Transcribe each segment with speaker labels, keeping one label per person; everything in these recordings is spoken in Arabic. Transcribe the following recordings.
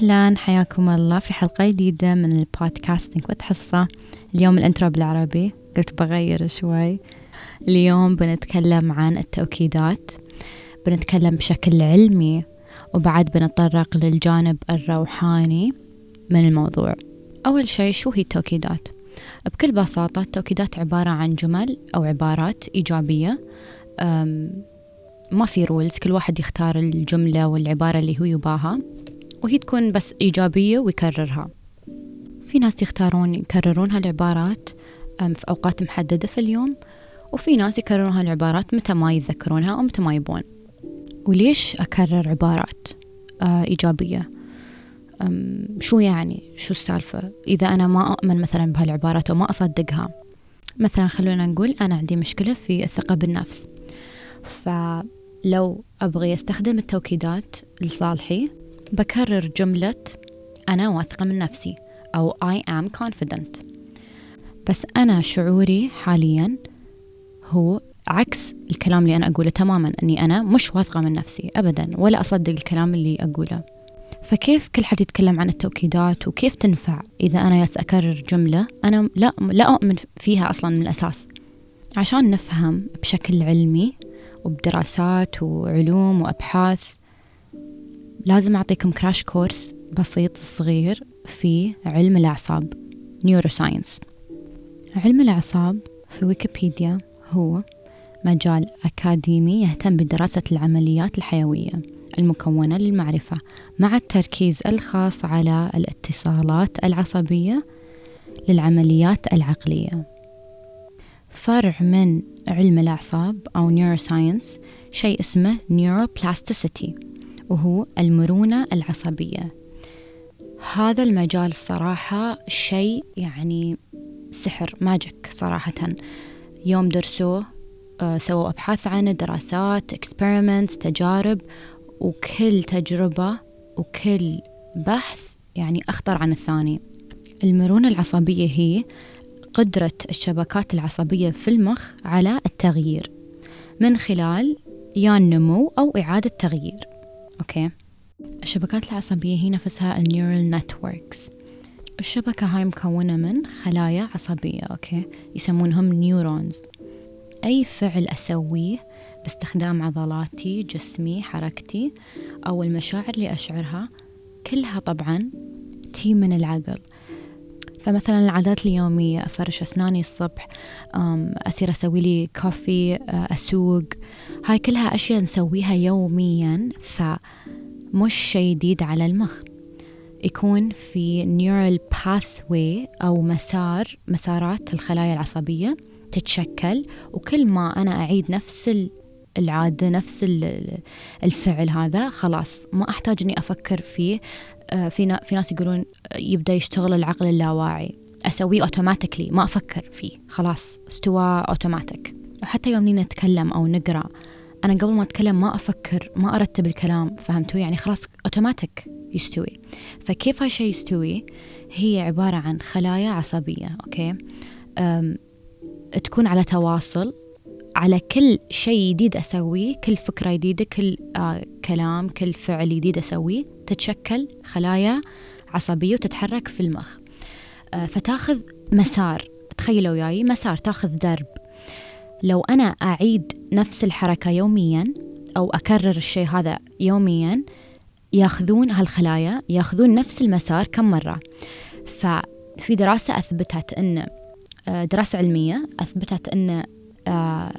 Speaker 1: أهلا حياكم الله في حلقة جديدة من ال podcasting وتحصة. اليوم ال intro بالعربي قلت بغير شوي. اليوم بنتكلم عن التوكيدات. بنتكلم بشكل علمي وبعد بنتطرق للجانب الروحاني من الموضوع. أول شيء شو هي التوكيدات؟ بكل بساطة التوكيدات عبارة عن جمل أو عبارات إيجابية. ما في رولز كل واحد يختار الجملة والعبارة اللي هو يباها. وهي تكون بس إيجابية ويكررها. في ناس يختارون يكررون هالعبارات في أوقات محددة في اليوم وفي ناس يكررون هالعبارات متى ما يتذكرونها أو متى ما يبون. وليش أكرر عبارات؟ آه، إيجابية. شو يعني؟ شو السالفة؟ إذا أنا ما أؤمن مثلا بهالعبارات وما أصدقها. مثلا خلونا نقول أنا عندي مشكلة في الثقة بالنفس. فلو أبغي أستخدم التوكيدات لصالحي بكرر جملة أنا واثقة من نفسي أو I am confident. بس أنا شعوري حاليا هو عكس الكلام اللي أنا أقوله تماما أني أنا مش واثقة من نفسي أبدا ولا أصدق الكلام اللي أقوله. فكيف كل حد يتكلم عن التوكيدات وكيف تنفع إذا أنا ياس أكرر جملة أنا لا لا أؤمن فيها أصلا من الأساس؟ عشان نفهم بشكل علمي وبدراسات وعلوم وأبحاث لازم أعطيكم كراش كورس بسيط صغير في علم الأعصاب نيوروساينس علم الأعصاب في ويكيبيديا هو مجال أكاديمي يهتم بدراسة العمليات الحيوية المكونة للمعرفة مع التركيز الخاص على الاتصالات العصبية للعمليات العقلية. فرع من علم الأعصاب أو neuroscience شيء اسمه neuroplasticity وهو المرونة العصبية. هذا المجال الصراحة شيء يعني سحر magic صراحة. يوم درسوه آه، سووا أبحاث عنه دراسات experiments تجارب وكل تجربة وكل بحث يعني أخطر عن الثاني. المرونة العصبية هي قدرة الشبكات العصبية في المخ على التغيير من خلال يا النمو أو إعادة تغيير. Okay. الشبكات العصبية هي نفسها ال neural networks الشبكة هاي مكونة من خلايا عصبية okay؟ يسمونهم neurons أي فعل أسويه باستخدام عضلاتي جسمي حركتي أو المشاعر اللي أشعرها كلها طبعا تيي من العقل. فمثلا العادات اليومية أفرش أسناني الصبح أصير أسوي لي كوفي أسوق. هاي كلها أشياء نسويها يوميا فمش شيء جديد على المخ. يكون في neural pathway أو مسار مسارات الخلايا العصبية تتشكل وكل ما أنا أعيد نفس العادة نفس الفعل هذا خلاص ما أحتاج أني أفكر فيه آه، في في ناس يقولون يبدأ يشتغل العقل اللاواعي. أسويه أوتوماتيكلي ما أفكر فيه خلاص استوى أوتوماتيك وحتى يوم نتكلم أو نقرأ أنا قبل ما أتكلم ما أفكر ما أرتب الكلام فهمتوا؟ يعني خلاص أوتوماتيك يستوي. فكيف هالشيء يستوي؟ هي عبارة عن خلايا عصبية أوكي؟ تكون على تواصل على كل شيء جديد أسويه كل فكرة جديدة كل آه كلام كل فعل جديد أسويه تتشكل خلايا عصبية وتتحرك في المخ. آه فتاخذ مسار تخيلوا وياي مسار تاخذ درب. لو أنا أعيد نفس الحركة يوميا أو أكرر الشيء هذا يوميا ياخذون هالخلايا ياخذون نفس المسار كم مرة. ففي دراسة أثبتت أن آه، دراسة علمية أثبتت أن آه،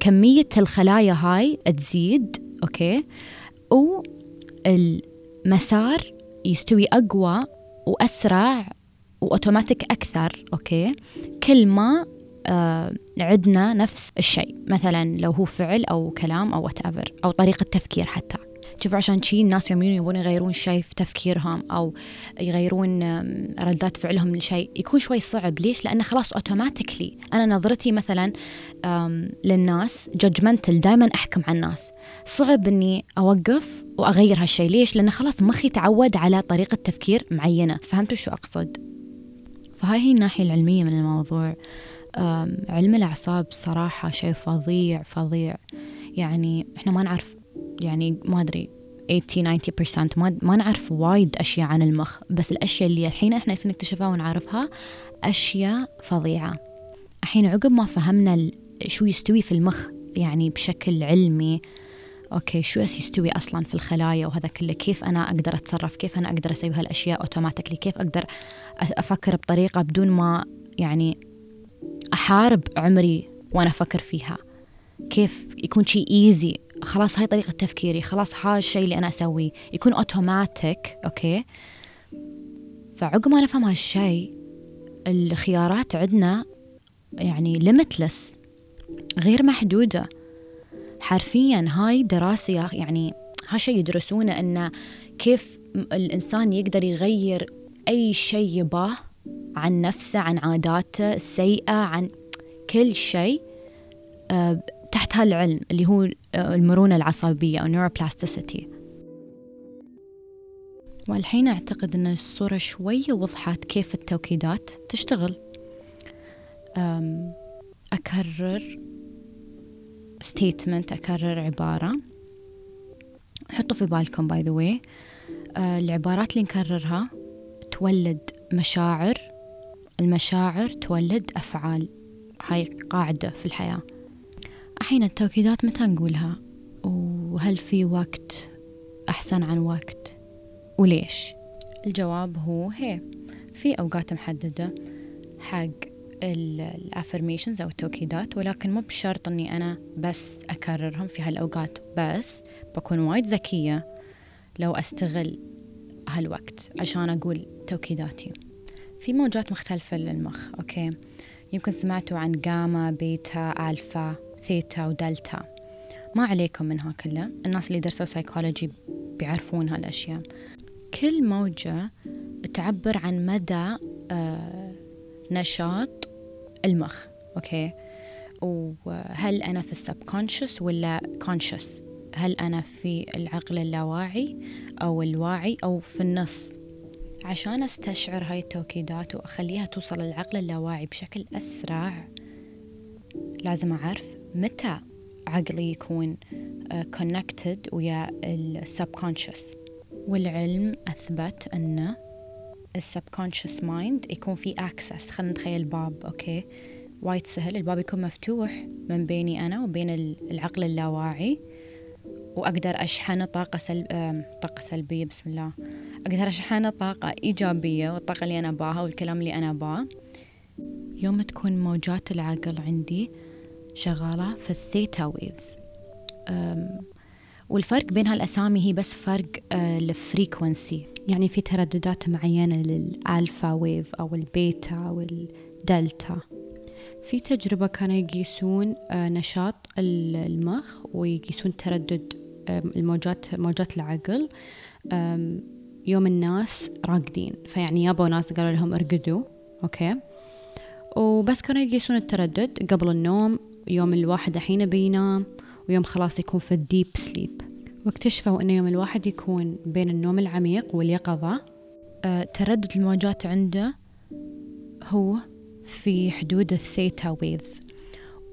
Speaker 1: كمية الخلايا هاي تزيد أوكي؟ والمسار يستوي أقوى وأسرع وأوتوماتيك أكثر أوكي؟ كل ما عدنا نفس الشيء. مثلا لو هو فعل أو كلام أو whatever أو طريقة تفكير حتى. شوف عشان شي الناس يوم يبون يغيرون شيء في تفكيرهم أو يغيرون ردات فعلهم لشيء يكون شوي صعب. ليش؟ لأنه خلاص automatically أنا نظرتي مثلا للناس judgmental دائما أحكم على الناس. صعب إني أوقف وأغير هالشيء. ليش؟ لأنه خلاص مخي تعود على طريقة تفكير معينة. فهمتوا شو أقصد؟ فهاي هي الناحية العلمية من الموضوع. علم الأعصاب صراحة شيء فظيع فظيع. يعني إحنا ما نعرف يعني ما أدري 80 90% ما ما نعرف وايد أشياء عن المخ. بس الأشياء اللي الحين إحنا يصير نكتشفها ونعرفها أشياء فظيعة. الحين عقب ما فهمنا شو يستوي في المخ يعني بشكل علمي أوكي شو يستوي أصلا في الخلايا وهذا كله كيف أنا أقدر أتصرف كيف أنا أقدر أسوي هالأشياء automatically كيف أقدر أفكر بطريقة بدون ما يعني أحارب عمري وأنا أفكر فيها. كيف يكون شيء easy خلاص هاي طريقة تفكيري. خلاص هذا الشيء اللي أنا أسويه. يكون أوتوماتيك أوكي؟ فعقب ما نفهم هالشيء الخيارات عندنا يعني limitless غير محدودة. حرفيا هاي دراسة يعني هالشيء يدرسونه أنه كيف الإنسان يقدر يغير أي شيء يباه. عن نفسه عن عاداته السيئة عن كل شيء آه، تحت هالعلم اللي هو آه، المرونة العصبية أو neuroplasticity. والحين أعتقد أن الصورة شوي وضحت كيف التوكيدات تشتغل. أكرر statement أكرر عبارة. حطوا في بالكم by the way العبارات اللي نكررها تولد مشاعر المشاعر تولد أفعال. هاي قاعدة في الحياة. الحين التوكيدات متى نقولها؟ وهل في وقت أحسن عن وقت؟ وليش؟ الجواب هو هي. في أوقات محددة حق ال affirmations أو التوكيدات ولكن مو بشرط إني أنا بس أكررهم في هالأوقات. بس بكون وايد ذكية لو أستغل هالوقت عشان أقول توكيداتي. في موجات مختلفة للمخ أوكي؟ يمكن سمعتوا عن gamma beta alpha theta و delta. ما عليكم منها كلها الناس اللي درسوا سايكولوجي بيعرفون هالأشياء. كل موجة تعبر عن مدى آه نشاط المخ أوكي؟ وهل أنا في ال subconscious ولا conscious هل أنا في العقل اللاواعي أو الواعي أو في النص؟ عشان أستشعر هاي التوكيدات وأخليها توصل للعقل اللاواعي بشكل أسرع لازم أعرف متى عقلي يكون connected uh, ويا ال subconscious والعلم أثبت أن ال subconscious mind يكون في access خلينا نتخيل باب أوكي؟ وايد سهل. الباب يكون مفتوح من بيني أنا وبين العقل اللاواعي وأقدر أشحنه طاقة سلب طاقة سلبية. بسم الله. أقدر اشحنه طاقة إيجابية والطاقة اللي أنا اباها والكلام اللي أنا اباه يوم تكون موجات العقل عندي شغالة في ال theta waves والفرق بين هالأسامي هي بس فرق آه، ال frequency يعني في ترددات معينة لل alpha wave أو البيتا أو الدلتا. في تجربة كانوا يقيسون آه، نشاط المخ ويقيسون تردد الموجات موجات العقل. يوم الناس راقدين. فيعني يابوا ناس قالوا لهم ارقدوا أوكي. وبس كانوا يقيسون التردد قبل النوم. يوم الواحد الحين بينام ويوم خلاص يكون في ال deep sleep واكتشفوا أن يوم الواحد يكون بين النوم العميق واليقظة. أه تردد الموجات عنده هو في حدود ال theta waves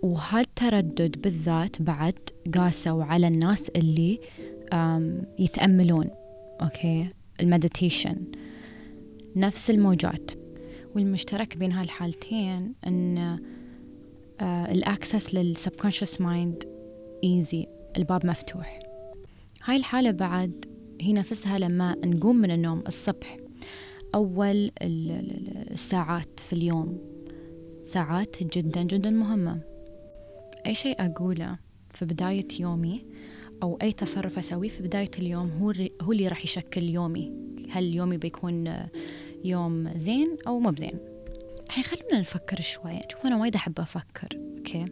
Speaker 1: وهالتردد بالذات بعد قاسوا على الناس اللي يتأملون أوكي. ال meditation نفس الموجات. والمشترك بين هالحالتين أن ال access لل subconscious mind easy الباب مفتوح. هاي الحالة بعد هي نفسها لما نقوم من النوم الصبح. أول الساعات في اليوم. ساعات جدا جدا مهمة. أي شيء أقوله في بداية يومي أو أي تصرف أسويه في بداية اليوم هو هو اللي راح يشكل يومي. هل يومي بيكون يوم زين أو مو بزين؟ الحين خلونا نفكر شوي. شوف أنا وايد أحب أفكر أوكي؟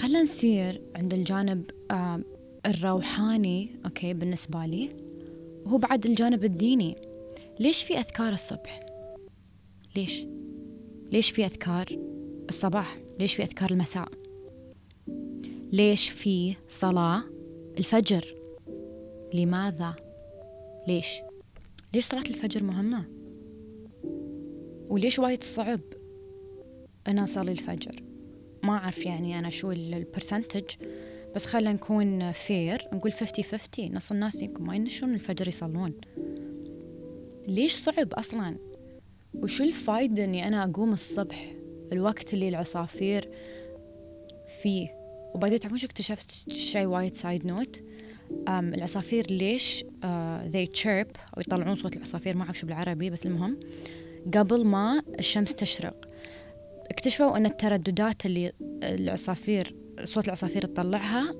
Speaker 1: خلنا نصير عند الجانب الروحاني أوكي بالنسبة لي. وهو بعد الجانب الديني. ليش في أذكار الصبح؟ ليش؟ ليش في أذكار الصباح؟ ليش في أذكار المساء؟ ليش في صلاة الفجر؟ لماذا؟ ليش؟ ليش صلاة الفجر مهمة؟ وليش وايد صعب أنا أصلي الفجر؟ ما أعرف يعني أنا شو ال percentage بس خلينا نكون fair نقول 50 50 نص الناس يمكن ما ينشون الفجر يصلون. ليش صعب أصلا؟ وشو الفايدة أني أنا أقوم الصبح الوقت اللي العصافير فيه؟ وبعدين تعرفون شو اكتشفت شيء وايد side note العصافير ليش uh, they chirp أو يطلعون صوت العصافير ما أعرف شو بالعربي بس المهم قبل ما الشمس تشرق. اكتشفوا أن الترددات اللي العصافير صوت العصافير تطلعها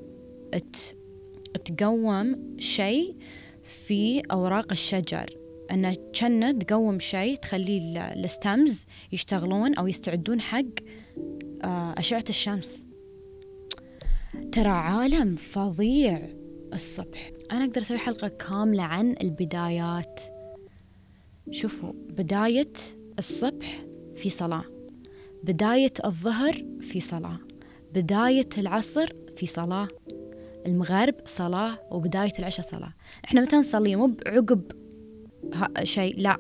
Speaker 1: تقوم شيء في أوراق الشجر. أن كنا تقوم شيء تخلي الستمز يشتغلون أو يستعدون حق آه، أشعة الشمس. ترى عالم فظيع الصبح. أنا أقدر أسوي حلقة كاملة عن البدايات. شوفوا بداية الصبح في صلاة بداية الظهر في صلاة بداية العصر في صلاة المغرب صلاة وبداية العشاء صلاة. إحنا متى نصلي؟ مو بعقب شيء لا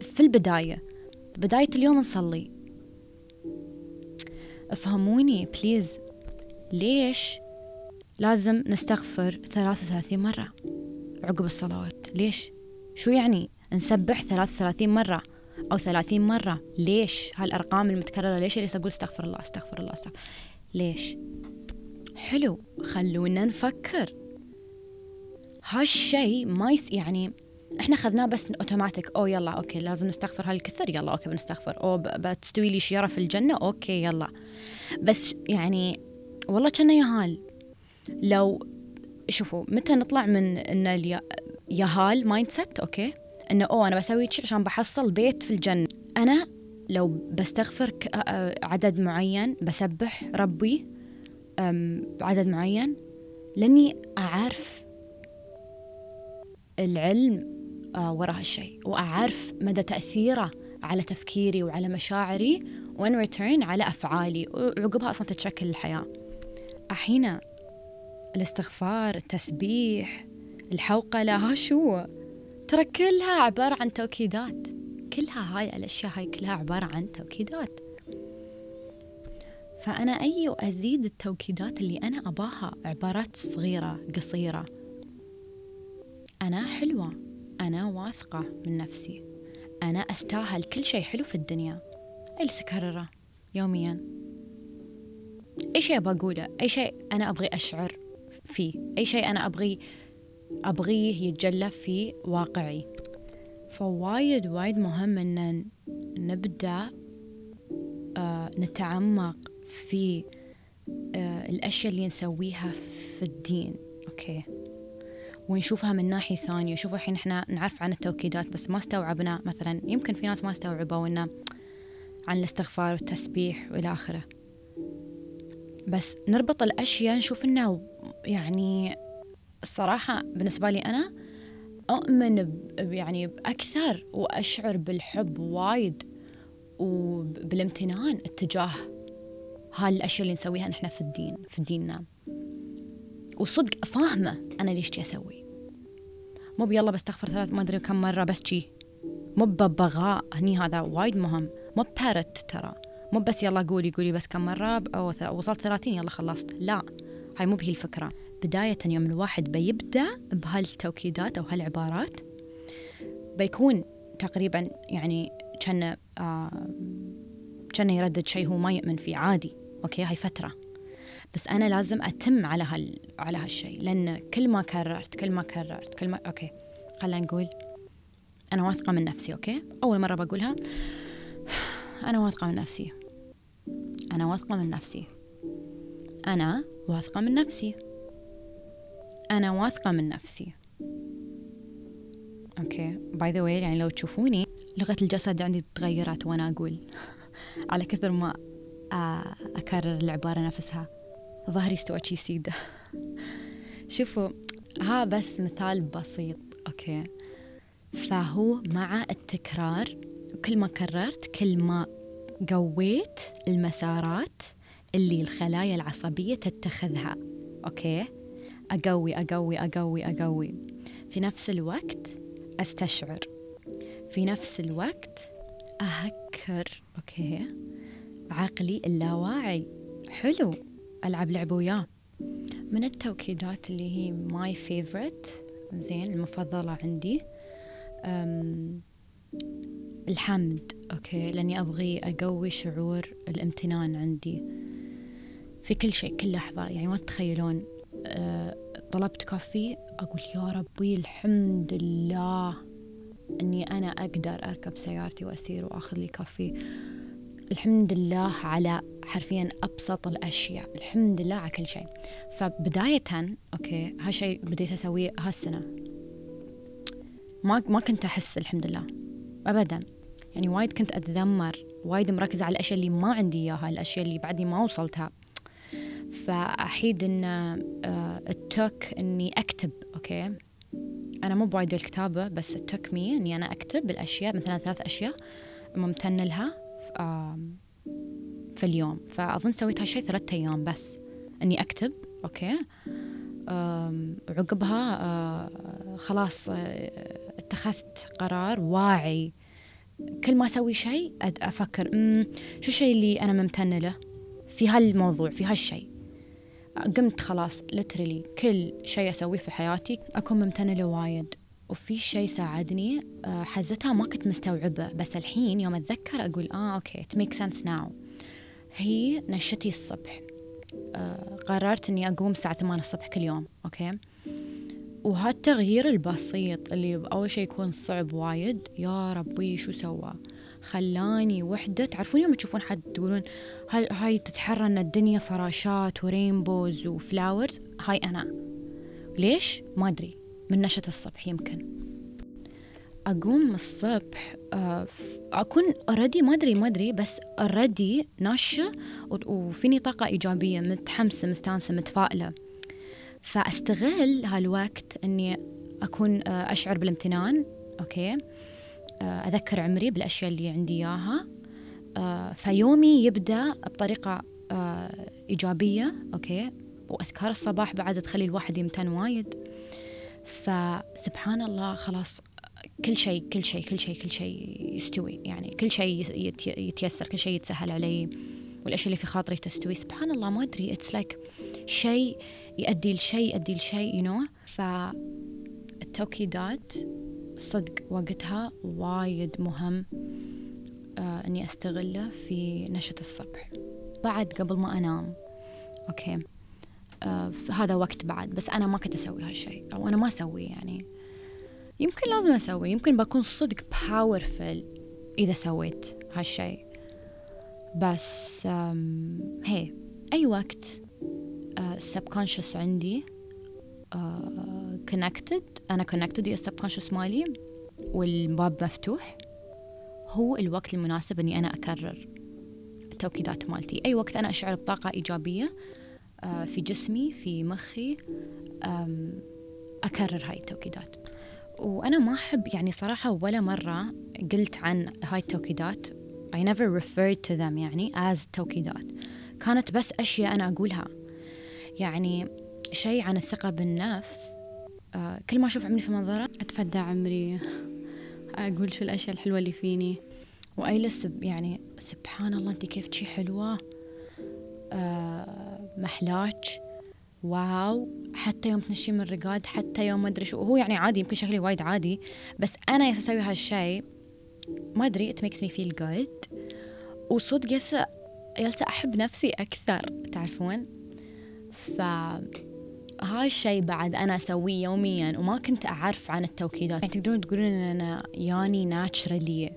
Speaker 1: في البداية بداية اليوم نصلي. أفهموني بليز ليش لازم نستغفر 33 مرة عقب الصلوات ليش؟ شو يعني نسبح 33 مرة أو 30 مرة؟ ليش؟ هالأرقام المتكررة ليش اللي أقول استغفر الله استغفر الله استغفر ليش؟ حلو خلونا نفكر. هالشيء ما يس يعني إحنا أخذناه بس اوتوماتيك أو يلا okay لازم نستغفر هالكثر يلا okay بنستغفر. أو بتستوي لي شيره في الجنة okay يلا. بس يعني والله كنا يهال لو شوفوا متى نطلع من إن يهال mindset okay؟ إنه أوه أنا بسوي شيء عشان بحصل بيت في الجنة. أنا لو بستغفر عدد معين بسبح ربي بعدد معين لأني أعرف العلم آه، وراء هالشيء وأعرف مدى تأثيره على تفكيري وعلى مشاعري و in return على أفعالي. وعقبها أصلا تتشكل الحياة. الحين الاستغفار التسبيح الحوقله ها شو؟ ترى كلها عبارة عن توكيدات. كلها هاي الأشياء هاي كلها عبارة عن توكيدات. فأنا أي وأزيد التوكيدات اللي أنا أباها عبارات صغيرة قصيرة أنا حلوة أنا واثقة من نفسي أنا أستاهل كل شيء حلو في الدنيا. أجلس أكرره يوميا. أي شيء بقوله أي شيء أنا أبغي أشعر فيه أي شيء أنا أبغي أبغيه يتجلى في واقعي. فوايد وايد مهم أن نبدأ آه نتعمق في آه الأشياء اللي نسويها في الدين okay؟ ونشوفها من ناحية ثانية. شوفوا الحين إحنا نعرف عن التوكيدات بس ما استوعبنا مثلا يمكن في ناس ما استوعبوا إنه عن الاستغفار والتسبيح وإلى آخره. بس نربط الأشياء نشوف انه يعني الصراحة بالنسبة لي أنا أؤمن يعني بأكثر وأشعر بالحب وايد وبالامتنان اتجاه هالأشياء اللي نسويها نحن في الدين في ديننا. وصدق فاهمة أنا ليش جي أسوي. مو بيلا بستغفر ثلاث ما أدري كم مرة بس جي. مو ببغاء هني هذا وايد مهم. مو parrot ترى. مو بس يلا قولي قولي بس كم مرة أو وصلت ثلاثين يلا خلصت. لا هاي مو بهي الفكرة. بداية يوم الواحد بيبدأ بهالتوكيدات أو هالعبارات بيكون تقريبا يعني كان آه كان يردد شيء هو ما يؤمن فيه عادي. okay هاي فترة. بس أنا لازم أتم على هال على هالشيء لأن كل ما كررت كل ما كررت كل ما okay. خلينا نقول أنا واثقة من نفسي okay. أول مرة بقولها أنا واثقة من نفسي. أنا واثقة من نفسي. أنا واثقة من نفسي. أنا واثقة من نفسي. okay. by the way يعني لو تشوفوني لغة الجسد عندي تغيرت وأنا أقول. على كثر ما آه، أكرر العبارة نفسها. ظهري استوى شي سيدة شوفوا ها بس مثال بسيط. okay. فهو مع التكرار وكل ما كررت كل ما قويت المسارات اللي الخلايا العصبية تتخذها. okay؟ أقوي أقوي أقوي أقوي. في نفس الوقت أستشعر. في نفس الوقت أهكر. okay؟ عقلي اللاواعي. حلو. ألعب لعبة وياه. من التوكيدات اللي هي my favorite زين المفضلة عندي الحمد okay؟ لأني أبغي أقوي شعور الامتنان عندي في كل شيء كل لحظة. يعني ما تتخيلون أه طلبت coffee أقول يا ربي الحمد لله أني أنا أقدر أركب سيارتي وأسير وأخذ لي coffee الحمد لله على حرفيا أبسط الأشياء. الحمد لله على كل شيء. فبداية okay هالشيء بديت أسويه هالسنة. ما ما كنت أحس الحمد لله. أبدا. يعني وايد كنت أتذمر وايد مركزة على الأشياء اللي ما عندي إياها الأشياء اللي بعدي ما وصلتها. فأحيد إن آه، it took إني أكتب okay؟ أنا مو بوايد الكتابة بس it took me إني أنا أكتب الأشياء مثلا ثلاث أشياء ممتن لها في اليوم. فأظن سويت هالشي ثلاثة أيام بس إني أكتب okay؟ وعقبها آه، خلاص آه، اتخذت قرار واعي. كل ما أسوي شيء أفكر شو الشيء اللي أنا ممتنة له في هالموضوع في هالشيء؟ قمت خلاص literally كل شيء أسويه في حياتي أكون ممتنة له وايد. وفي شيء ساعدني آه، حزتها ما كنت مستوعبة. بس الحين يوم أقول آه okay it makes sense now. هي نشتي الصبح. آه قررت إني أقوم الساعة ثمان الصبح كل يوم okay؟ وهالتغيير البسيط اللي أول شيء يكون صعب وايد. يا ربي شو سوى؟ خلاني وحدة. تعرفون يوم تشوفون حد تقولون هاي, هاي تتحرى ان الدنيا فراشات و rainbows و flowers؟ هاي أنا. ليش؟ ما أدري. من نشة الصبح يمكن. أقوم الصبح آه، أكون already ما أدري ما أدري بس already ناشة وفيني طاقة إيجابية متحمسة مستانسة متفائلة. فأستغل هالوقت إني أكون آه، أشعر بالامتنان أوكي؟ آه، أذكر عمري بالأشياء اللي عندي إياها. فيومي يبدأ بطريقة إيجابية أوكي؟ وأذكار الصباح بعد تخلي الواحد يمتن وايد. فسبحان الله خلاص كل شيء كل شيء كل شيء كل شيء يستوي. يعني كل شيء يتيسر كل شيء يتسهل علي. والأشياء اللي في خاطري تستوي. سبحان الله ما أدري it's like like شيء يؤدي لشيء يؤدي لشيء you know فالتوكيدات صدق وقتها وايد مهم آه إني أستغله في نشة الصبح. بعد قبل ما أنام أوكي. آه هذا وقت بعد بس أنا ما كنت أسوي هالشيء أو أنا ما أسوي يعني. يمكن لازم أسوي يمكن بكون صدق powerful إذا سويت هالشيء. بس هي أي وقت ال subconscious آه عندي connected uh, أنا connected ويا ال subconscious مالي والباب مفتوح. هو الوقت المناسب إني أنا أكرر التوكيدات مالتي. أي وقت أنا أشعر بطاقة إيجابية آه، في جسمي في مخي أكرر هاي التوكيدات وأنا ما أحب يعني صراحة ولا مرة قلت عن هاي التوكيدات I never referred to them يعني as توكيدات كانت بس أشياء أنا أقولها. يعني شيء عن الثقة بالنفس. آه كل ما أشوف عمري في منظرة أتفدى عمري. أقول شو الأشياء الحلوة اللي فيني. وأجلس يعني سبحان الله أنت كيف شي حلوة. آه محلاج. واو. حتى يوم تنشي من الرقاد حتى يوم ما أدري شو. هو يعني عادي يمكن شكلي وايد عادي. بس أنا أسوي هالشيء ما أدري it makes me feel good. وصدق يلسى أحب نفسي أكثر تعرفون؟ ف هاي الشيء بعد أنا أسويه يوميا وما كنت أعرف عن التوكيدات. يعني تقدرون تقولون إن أنا ياني ناتشرالي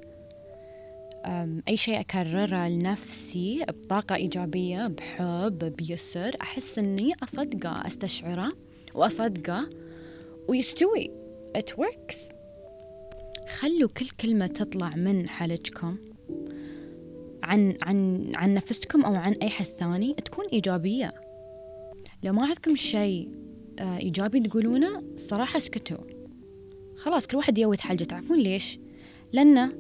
Speaker 1: أي شيء أكرره لنفسي بطاقة إيجابية بحب بيسر أحس أني أصدقة أستشعره وأصدقه. ويستوي. It works. خلوا كل كلمة تطلع من حلجكم عن عن عن نفسكم أو عن أي حد ثاني تكون إيجابية. لو ما عندكم شيء آه، إيجابي تقولونه صراحة اسكتوا. خلاص كل واحد يصك حلجه تعرفون ليش؟ لأنه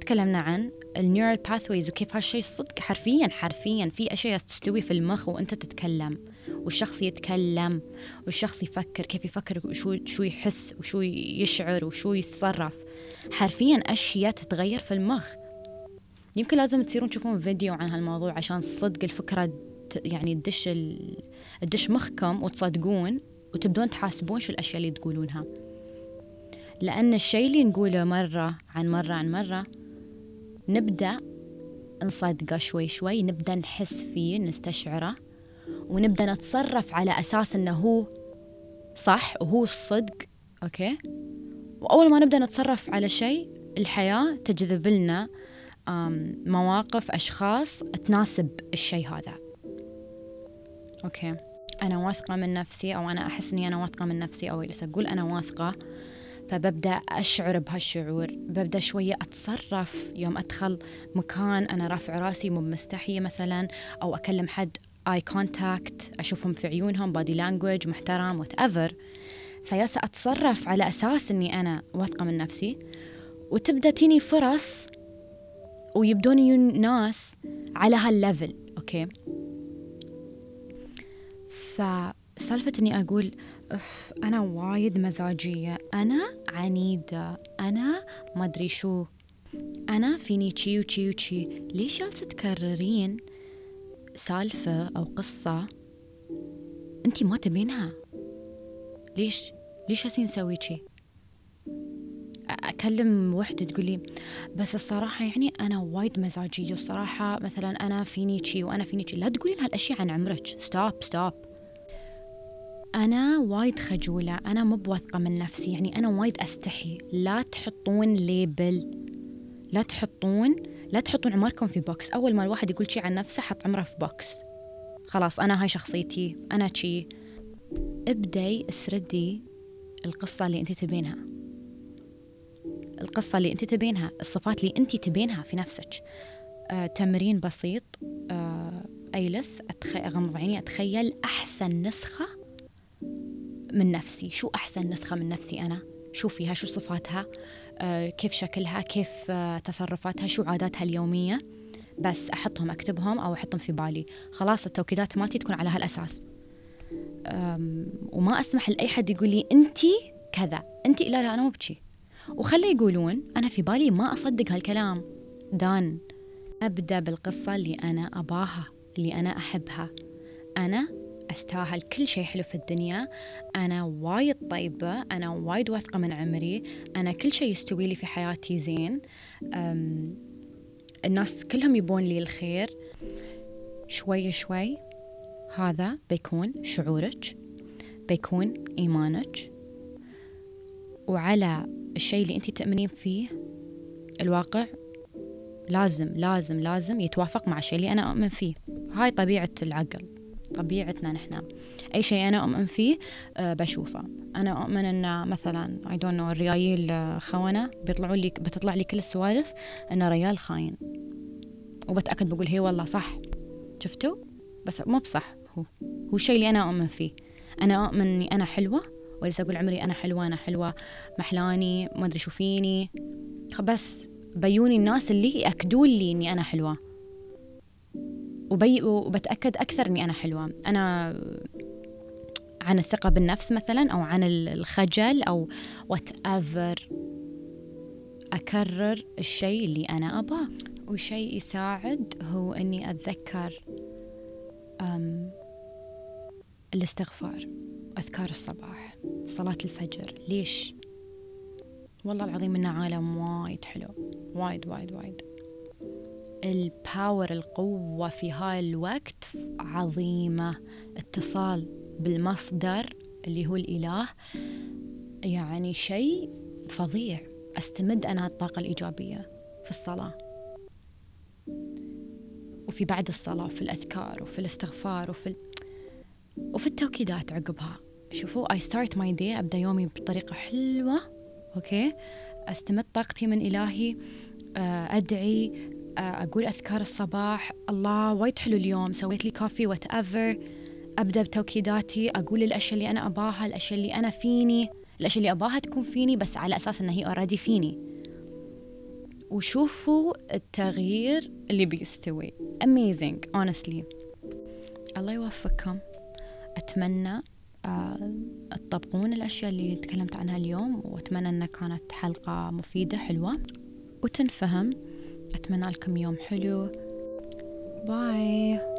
Speaker 1: تكلمنا عن ال neural pathways وكيف هالشيء صدق. حرفيا حرفيا في أشياء تستوي في المخ وأنت تتكلم. والشخص يتكلم والشخص يفكر كيف يفكر وشو شو يحس وشو يشعر وشو يتصرف. حرفيا أشياء تتغير في المخ. يمكن لازم تصيرون تشوفون فيديو عن هالموضوع عشان صدق الفكرة يعني تدش تدش مخكم وتصدقون وتبدون تحاسبون شو الأشياء اللي تقولونها. لأن الشيء اللي نقوله مرة عن مرة عن مرة نبدأ نصدقه شوي شوي نبدأ نحس فيه نستشعره ونبدأ نتصرف على أساس أنه هو صح وهو الصدق أوكي؟ وأول ما نبدأ نتصرف على شيء الحياة تجذب لنا مواقف أشخاص تناسب الشيء هذا. أوكي؟ أنا واثقة من نفسي أو أنا أحس إني أنا واثقة من نفسي أو بس أقول أنا واثقة فببدأ أشعر بهالشعور ببدأ شوية أتصرف يوم أدخل مكان أنا رافع راسي مو مستحية مثلا أو أكلم حد eye contact أشوفهم في عيونهم body language محترم whatever فيالسة أتصرف على أساس إني أنا واثقة من نفسي وتبدأ تيني فرص ويبدون ناس على هال level أوكي؟ فسالفة إني أقول أف أنا وايد مزاجية أنا عنيدة أنا ما أدري شو أنا فيني chي وتشي وتشي ليش جالسة تكررين سالفة أو قصة أنت ما تبينها؟ ليش ليش هسي نسوي شي؟ أكلم وحدة تقولي بس الصراحة يعني أنا وايد مزاجية والصراحة مثلا أنا فيني شي وأنا فيني شي. لا تقولين هالأشياء عن عمرك. stop stop أنا وايد خجولة أنا مب واثقة من نفسي يعني أنا وايد أستحي. لا تحطون label لا تحطون لا تحطون عمركم في box أول ما الواحد يقول شيء عن نفسه حط عمره في box خلاص أنا هاي شخصيتي أنا شي. ابدي اسردي القصة اللي أنت تبينها. القصة اللي أنت تبينها الصفات اللي أنت تبينها في نفسك. آه، تمرين بسيط. آه، أيلس أتخ... أغمض عيني أتخيل أحسن نسخة من نفسي؟ شو أحسن نسخة من نفسي أنا؟ شو فيها؟ شو صفاتها؟ آه، كيف شكلها؟ كيف آه، تصرفاتها؟ شو عاداتها اليومية؟ بس أحطهم أكتبهم أو أحطهم في بالي. خلاص التوكيدات مالتي تكون على هالأساس. وما أسمح لأي حد يقول لي أنت كذا أنت لا لا أنا مو بشي وخلي يقولون أنا في بالي ما أصدق هالكلام. دان أبدأ بالقصة اللي أنا أباها اللي أنا أحبها. أنا أستاهل كل شيء حلو في الدنيا. أنا وايد طيبة أنا وايد واثقة من عمري أنا كل شيء يستوي لي في حياتي زين. الناس كلهم يبون لي الخير. شوي شوي هذا بيكون شعورك بيكون إيمانك. وعلى الشيء اللي أنت تؤمنين فيه الواقع لازم لازم لازم يتوافق مع الشيء اللي أنا أؤمن فيه. هاي طبيعة العقل. طبيعتنا نحن. أي شيء أنا أؤمن فيه أه بشوفه. أنا أؤمن أن مثلا I don't know الريايل خونة بيطلعوا لي بتطلع لي كل السوالف أن ريال خاين. وبتأكد بقول هي والله صح. شفتوا؟ بس مو بصح. هو هو الشيء اللي أنا أؤمن فيه. أنا أؤمن أني أنا حلوة وليس أقول عمري أنا حلوة أنا حلوة محلاني ما أدري شو فيني. بس بيوني الناس اللي يأكدون لي أني أنا حلوة. وبي وبتأكد أكثر إني أنا حلوة. أنا عن الثقة بالنفس مثلا أو عن الخجل أو whatever أكرر الشيء اللي أنا أباه وشيء يساعد هو إني أتذكر، أم الاستغفار أذكار الصباح صلاة الفجر. ليش؟ والله العظيم إنه عالم وايد حلو. وايد وايد وايد. ال power القوة في هاي الوقت عظيمة. اتصال بالمصدر اللي هو الإله يعني شيء فظيع. أستمد أنا الطاقة الإيجابية في الصلاة. وفي بعد الصلاة في الأذكار وفي الاستغفار وفي. وفي التوكيدات عقبها. شوفوا I start my day أبدأ يومي بطريقة حلوة. أوكي؟ أستمد طاقتي من إلهي آه، أدعي أقول أذكار الصباح. الله وايد حلو اليوم. سويت لي coffee whatever أبدأ بتوكيداتي. أقول الأشياء اللي أنا أباها الأشياء اللي أنا فيني. الأشياء اللي أباها تكون فيني بس على أساس انها هي already فيني. وشوفوا التغيير اللي بيستوي. Amazing honestly. الله يوفقكم. أتمنى أه تطبقون الأشياء اللي تكلمت عنها اليوم وأتمنى أنها كانت حلقة مفيدة حلوة. وتنفهم أتمنى لكم يوم حلو. باي